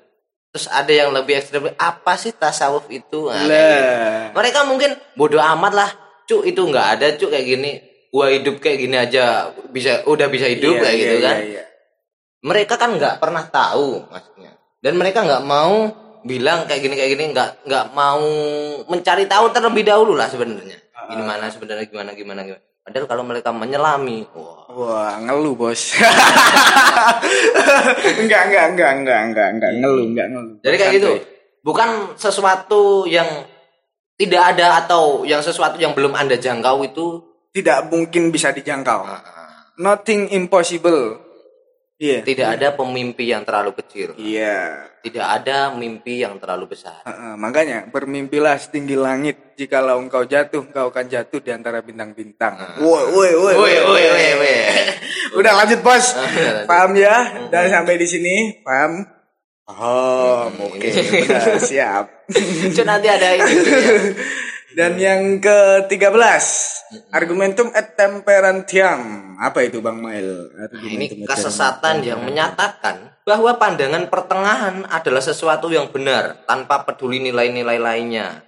Speaker 2: Terus ada yang lebih ekstrem, apa sih tasawuf itu? Nah, gitu. Mereka mungkin bodoh amat lah, cuk itu nggak ada cuk kayak gini. Gua hidup kayak gini aja bisa udah bisa hidup
Speaker 1: Iya,
Speaker 2: kayak
Speaker 1: iya,
Speaker 2: gitu
Speaker 1: iya,
Speaker 2: kan.
Speaker 1: iya.
Speaker 2: Mereka kan nggak pernah tahu maksudnya. Dan mereka nggak mau bilang kayak gini kayak gini nggak nggak mau mencari tahu terlebih dahulu lah sebenarnya.
Speaker 1: Ah.
Speaker 2: Gimana sebenarnya gimana gimana gimana. Padahal kalau mereka menyelami, wah,
Speaker 1: Wah, ngeluh, Bos. enggak, enggak, enggak, enggak, enggak, enggak ngeluh, enggak ngeluh.
Speaker 2: Jadi kayak gitu. Bukan sesuatu yang tidak ada atau yang sesuatu yang belum Anda jangkau itu
Speaker 1: Tidak mungkin bisa dijangkau.
Speaker 2: ah,
Speaker 1: Nothing impossible. Iya.
Speaker 2: Tidak ada pemimpi yang terlalu kecil.
Speaker 1: Iya.
Speaker 2: Tidak ada mimpi yang terlalu besar.
Speaker 1: Heeh, makanya bermimpilah setinggi langit. Jikalau engkau jatuh, engkau akan jatuh di antara bintang-bintang. Woi, woi, woi.
Speaker 2: Woi, woi, woi, woi.
Speaker 1: Udah lanjut bos.
Speaker 2: lanjut.
Speaker 1: Paham ya? Dan sampai di sini, paham? Oh, oke. Udah siap.
Speaker 2: Cuk nanti ada ini.
Speaker 1: Dan yang ke-13, argumentum et temperantiam. Apa itu Bang Mail?
Speaker 2: Nah, ini kesesatan yang menyatakan bahwa pandangan pertengahan adalah sesuatu yang benar tanpa peduli nilai-nilai lainnya.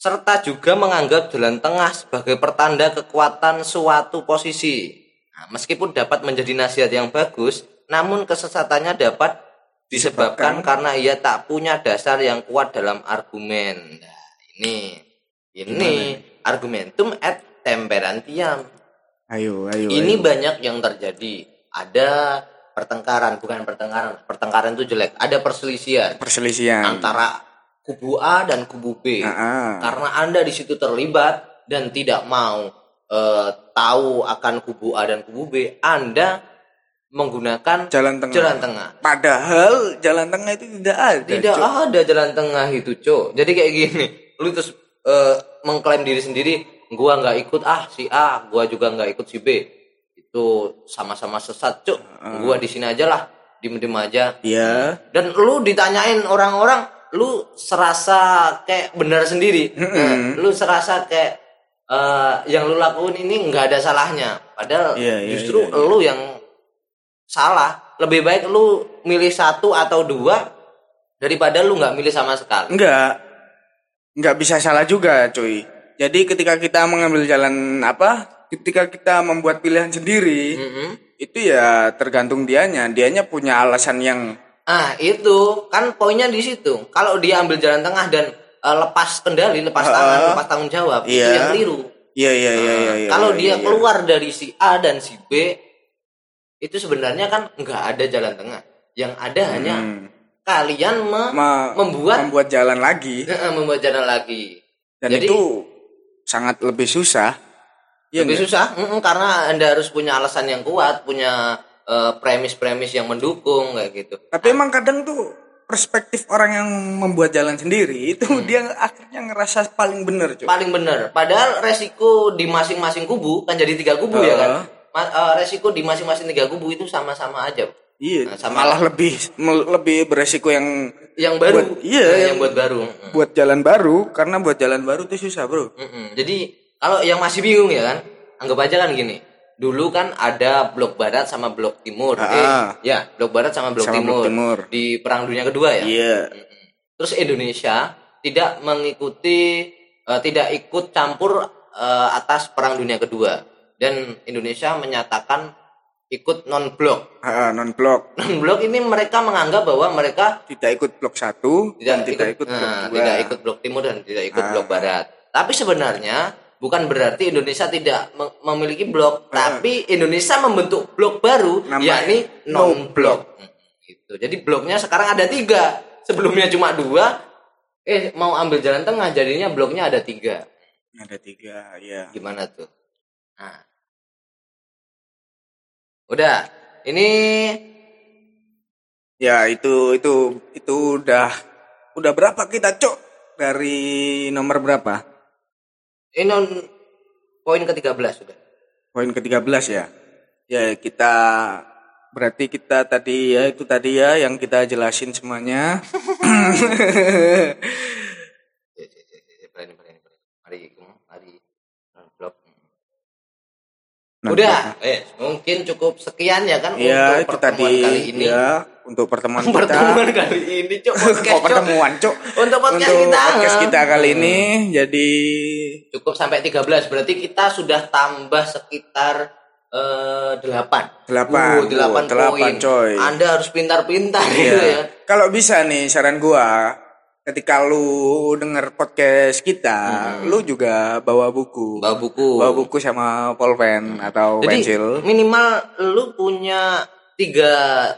Speaker 2: Serta juga menganggap jalan tengah sebagai pertanda kekuatan suatu posisi. Nah, meskipun dapat menjadi nasihat yang bagus, namun kesesatannya dapat disebabkan karena ia tak punya dasar yang kuat dalam argumen. Nah, ini ini argumentum et temperantiam.
Speaker 1: Ayo, ayo.
Speaker 2: Ini
Speaker 1: ayo.
Speaker 2: banyak yang terjadi. Ada pertengkaran, bukan pertengkaran. Pertengkaran itu jelek. Ada perselisihan
Speaker 1: perselisihan.
Speaker 2: antara kubu A dan kubu B.
Speaker 1: Ah.
Speaker 2: Karena Anda di situ terlibat dan tidak mau eh, tahu akan kubu A dan kubu B, Anda menggunakan
Speaker 1: Jalan tengah.
Speaker 2: jalan tengah.
Speaker 1: Padahal jalan tengah itu tidak ada.
Speaker 2: Tidak
Speaker 1: Cok.
Speaker 2: ada jalan tengah itu, Cok. Jadi kayak gini, lu terus eh, mengklaim diri sendiri, gua nggak ikut ah si A, gua juga nggak ikut si B. Itu sama-sama sesat, Cok. Gua di sini aja lah, diem-diem aja.
Speaker 1: Iya.
Speaker 2: Dan lu ditanyain orang-orang, lu serasa kayak benar sendiri. Nah, lu serasa kayak eh, yang lu lakuin ini nggak ada salahnya. Padahal
Speaker 1: Iya, iya,
Speaker 2: justru
Speaker 1: iya,
Speaker 2: lu yang salah. Lebih baik lu milih satu atau dua daripada lu nggak milih sama sekali.
Speaker 1: Enggak. Enggak bisa salah juga, cuy. Jadi ketika kita mengambil jalan apa? Ketika kita membuat pilihan sendiri,
Speaker 2: Mm-mm.
Speaker 1: itu ya tergantung dianya. Dianya punya alasan yang
Speaker 2: Ah itu kan poinnya di situ. Kalau dia ambil jalan tengah dan eh, lepas kendali, lepas tangan,
Speaker 1: Ah,
Speaker 2: lepas tanggung jawab, itu
Speaker 1: iya.
Speaker 2: yang keliru.
Speaker 1: Iya iya iya iya. iya,
Speaker 2: Kalau
Speaker 1: iya,
Speaker 2: dia
Speaker 1: iya.
Speaker 2: keluar dari si A dan si B, itu sebenarnya kan nggak ada jalan tengah. Yang ada hanya
Speaker 1: Hmm.
Speaker 2: kalian me-
Speaker 1: Ma-
Speaker 2: membuat
Speaker 1: membuat jalan lagi
Speaker 2: membuat jalan lagi.
Speaker 1: dan
Speaker 2: Jadi-
Speaker 1: itu sangat lebih susah. Iya
Speaker 2: Lebih
Speaker 1: nggak?
Speaker 2: susah, mm-mm, karena anda harus punya alasan yang kuat, punya eh, premis-premis yang mendukung kayak gitu.
Speaker 1: Tapi emang kadang tuh perspektif orang yang membuat jalan sendiri itu dia akhirnya ngerasa paling bener, cuy.
Speaker 2: Paling benar. Padahal resiko di masing-masing kubu kan jadi tiga kubu ya kan. Ma- eh, resiko di masing-masing tiga kubu itu sama-sama aja.
Speaker 1: Iya,
Speaker 2: Nah, sama-
Speaker 1: malah lebih lebih beresiko yang
Speaker 2: Yang baru,
Speaker 1: Buat- iya,
Speaker 2: Nah, yang,
Speaker 1: yang-
Speaker 2: buat baru. Mm.
Speaker 1: buat jalan baru karena buat jalan baru itu susah, Bro.
Speaker 2: Mm-mm. Jadi kalau yang masih bingung ya kan, anggap aja kan gini. Dulu kan ada blok barat sama blok timur.
Speaker 1: Ah.
Speaker 2: Eh, ya, blok barat sama blok
Speaker 1: Sama
Speaker 2: timur.
Speaker 1: blok timur.
Speaker 2: Di Perang Dunia Kedua ya.
Speaker 1: Iya.
Speaker 2: Mm-mm. Terus Indonesia tidak mengikuti eh, tidak ikut campur eh, atas Perang Dunia Kedua dan Indonesia menyatakan ikut non blok.
Speaker 1: non blok.
Speaker 2: Non blok ini mereka menganggap bahwa mereka
Speaker 1: Tidak ikut blok satu dan tidak ikut, blok
Speaker 2: nah,
Speaker 1: dua.
Speaker 2: tidak ikut blok timur dan tidak ikut
Speaker 1: Ah.
Speaker 2: blok barat. Tapi sebenarnya bukan berarti Indonesia tidak mem- memiliki blok, tapi Indonesia membentuk blok baru,
Speaker 1: Nama-
Speaker 2: yakni non blok. Gitu. Jadi bloknya sekarang ada tiga, sebelumnya cuma dua. Eh mau ambil jalan tengah, jadinya bloknya ada tiga.
Speaker 1: Ada tiga, ya.
Speaker 2: Gimana tuh? Nah. Udah, ini
Speaker 1: Ya itu itu itu udah udah berapa kita cok dari nomor berapa?
Speaker 2: ini non- poin ke-13 sudah.
Speaker 1: Poin ke-13 ya. Ya kita berarti kita tadi ya itu tadi ya yang kita jelasin semuanya.
Speaker 2: Eh, eh, eh, eh, berani, berani, berani. Mari, hmm, mari. Non blok.
Speaker 1: Nah,
Speaker 2: Udah, eh mungkin cukup sekian ya kan
Speaker 1: Ya
Speaker 2: untuk
Speaker 1: itu tadi
Speaker 2: pertemuan kali ini.
Speaker 1: ya untuk pertemuan kita.
Speaker 2: Pertemuan kali ini, Cuk. Podcast, Cuk.
Speaker 1: pertemuan cok?
Speaker 2: Untuk podcast
Speaker 1: Untuk
Speaker 2: kita.
Speaker 1: podcast kita kali ini jadi
Speaker 2: Cukup sampai 13, berarti kita sudah tambah sekitar eh 8.
Speaker 1: Delapan.
Speaker 2: Uh, 8
Speaker 1: Oh, delapan,
Speaker 2: poin.
Speaker 1: coy.
Speaker 2: Anda harus pintar-pintar gitu
Speaker 1: Iya.
Speaker 2: ya.
Speaker 1: Kalau bisa nih saran gua ketika lu denger podcast kita, lu juga bawa buku.
Speaker 2: Hmm. Bawa buku.
Speaker 1: Bawa buku sama pulpen atau
Speaker 2: Jadi
Speaker 1: pensil.
Speaker 2: minimal lu punya tiga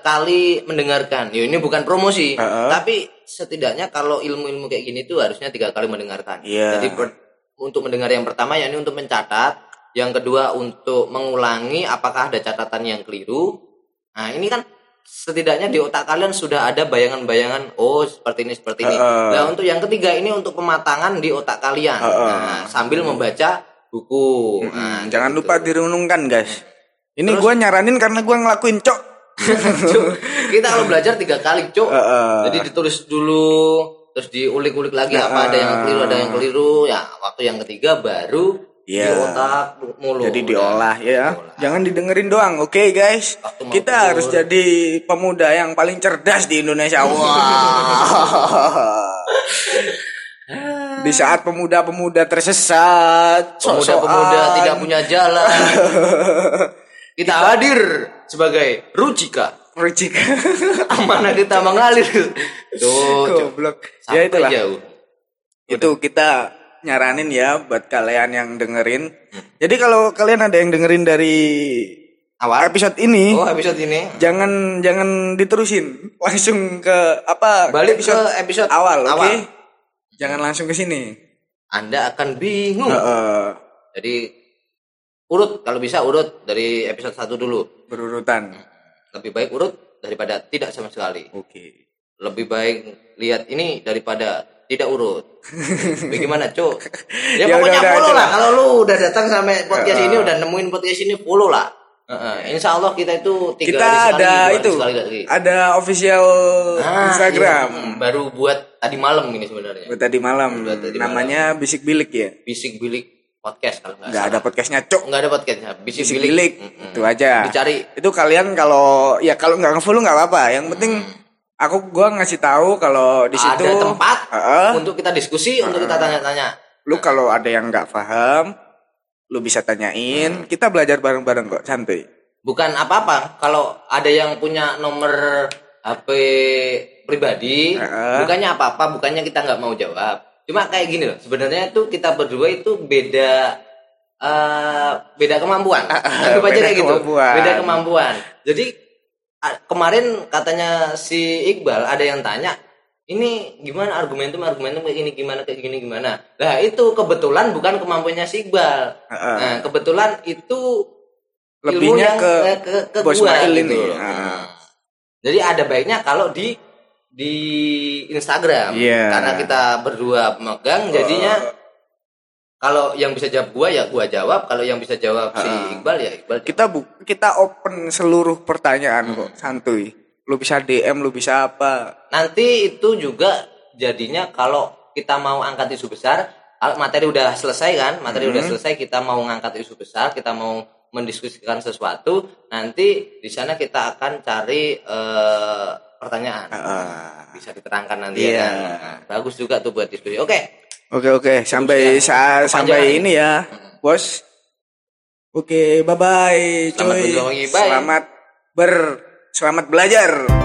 Speaker 2: kali mendengarkan. Ya ini bukan promosi,
Speaker 1: Heeh.
Speaker 2: tapi setidaknya kalau ilmu-ilmu kayak gini tuh harusnya tiga kali mendengarkan.
Speaker 1: Iya.
Speaker 2: Jadi per- untuk mendengar yang pertama yakni untuk mencatat, yang kedua untuk mengulangi apakah ada catatan yang keliru. Nah ini kan setidaknya di otak kalian sudah ada bayangan-bayangan oh seperti ini seperti ini.
Speaker 1: Heeh.
Speaker 2: Nah, untuk yang ketiga ini untuk pematangan di otak kalian.
Speaker 1: Heeh.
Speaker 2: Nah, sambil membaca buku.
Speaker 1: Hmm,
Speaker 2: Nah,
Speaker 1: jangan
Speaker 2: gitu.
Speaker 1: lupa direnungkan guys. Ini gua nyaranin karena gua ngelakuin cok.
Speaker 2: Kita kalau belajar tiga kali, Cuk.
Speaker 1: Heeh.
Speaker 2: Jadi ditulis dulu, terus diulik-ulik lagi apa ada yang keliru, ada yang keliru. Ya, waktu yang ketiga baru
Speaker 1: Iya.
Speaker 2: di otak mulu.
Speaker 1: Jadi
Speaker 2: Udah.
Speaker 1: diolah ya.
Speaker 2: Diolah.
Speaker 1: Jangan didengerin doang, oke guys.
Speaker 2: Waktu mau
Speaker 1: Kita harus jadi pemuda yang paling cerdas di Indonesia. Wah. di saat pemuda-pemuda tersesat,
Speaker 2: Pemuda-pemuda tidak punya jalan. kita hadir sebagai Rujika.
Speaker 1: Rujik.
Speaker 2: Amanah kita mengalir. Tuh.
Speaker 1: Goblok. Ya itulah.
Speaker 2: jauh.
Speaker 1: Itu kita nyaranin ya buat kalian yang dengerin.
Speaker 2: Hmm.
Speaker 1: Jadi kalau kalian ada yang dengerin dari
Speaker 2: Awal.
Speaker 1: episode ini,
Speaker 2: Oh, episode ini.
Speaker 1: jangan jangan diterusin, langsung ke apa?
Speaker 2: Balik ke episode
Speaker 1: awal, oke?
Speaker 2: awal.
Speaker 1: Jangan langsung ke sini.
Speaker 2: Anda akan bingung.
Speaker 1: Heeh,
Speaker 2: Jadi urut kalau bisa urut dari episode 1 dulu.
Speaker 1: berurutan.
Speaker 2: Lebih baik urut daripada tidak sama sekali.
Speaker 1: Oke.
Speaker 2: Lebih baik lihat ini daripada tidak urut. Bagaimana, Cuk? Ya,
Speaker 1: Ya
Speaker 2: pokoknya
Speaker 1: udah, udah,
Speaker 2: follow
Speaker 1: itulah.
Speaker 2: lah. Kalau lu udah datang sampai podcast ini, udah nemuin podcast ini, follow lah. Heeh. Insya Allah kita itu tiga
Speaker 1: Kita
Speaker 2: hari sekali,
Speaker 1: ada
Speaker 2: hari
Speaker 1: itu,
Speaker 2: sekali lagi.
Speaker 1: ada official
Speaker 2: Ah,
Speaker 1: Instagram.
Speaker 2: iya. Hmm, baru buat tadi malam ini sebenarnya.
Speaker 1: Buat tadi malam,
Speaker 2: Buat tadi
Speaker 1: namanya Bisik Bilik ya.
Speaker 2: Bisik bilik podcast kalau nggak
Speaker 1: Nggak ada podcastnya, cok.
Speaker 2: Nggak ada podcastnya. Bisik,
Speaker 1: Bisik
Speaker 2: bilik.
Speaker 1: Bilik,
Speaker 2: Mm-mm.
Speaker 1: itu aja.
Speaker 2: Dicari.
Speaker 1: Itu kalian kalau ya kalau nggak ngefollow nggak apa-apa. Yang penting aku gua ngasih tahu kalau di situ
Speaker 2: ada tempat
Speaker 1: Heeh.
Speaker 2: untuk kita diskusi, untuk kita tanya-tanya.
Speaker 1: lu kalau ada yang nggak paham, lu bisa tanyain. Kita belajar bareng-bareng kok, santuy.
Speaker 2: Bukan apa-apa. Kalau ada yang punya nomor HP pribadi,
Speaker 1: Heeh.
Speaker 2: bukannya apa-apa, bukannya kita nggak mau jawab. Cuma kayak gini loh. Sebenarnya tuh kita berdua itu beda eh beda kemampuan. Anggap aja
Speaker 1: Beda
Speaker 2: kayak gitu. Beda kemampuan. Jadi kemarin katanya si Iqbal ada yang tanya, ini gimana argumentum argumentum kayak gini gimana kayak gini gimana. Nah itu kebetulan bukan kemampuannya si Iqbal.
Speaker 1: Heeh.
Speaker 2: Nah kebetulan itu
Speaker 1: Lebihnya
Speaker 2: yang,
Speaker 1: ke
Speaker 2: eh, ke, ke
Speaker 1: Bos
Speaker 2: gua gitu
Speaker 1: ini.
Speaker 2: loh. Hmm. Jadi ada baiknya kalau di di Instagram
Speaker 1: Iya.
Speaker 2: karena kita berdua pemegang jadinya kalau yang bisa jawab gua ya gua jawab kalau yang bisa jawab si. Iqbal ya Iqbal jawab.
Speaker 1: kita bu kita open seluruh pertanyaan kok, santuy. Lu bisa DM, lu bisa apa?
Speaker 2: nanti itu juga jadinya kalau kita mau angkat isu besar materi udah selesai kan materi
Speaker 1: Hmm.
Speaker 2: udah selesai kita mau ngangkat isu besar kita mau mendiskusikan sesuatu nanti di sana kita akan cari eh, pertanyaan
Speaker 1: Heeh.
Speaker 2: bisa diterangkan nanti
Speaker 1: Iya.
Speaker 2: ya kan Nah, bagus juga tuh buat diskusi oke
Speaker 1: Oke oke sampai
Speaker 2: Sudah.
Speaker 1: sa- sampai ini ya, bos. Oke bye bye,
Speaker 2: Selamat
Speaker 1: cuy.
Speaker 2: bye.
Speaker 1: Selamat ber selamat belajar.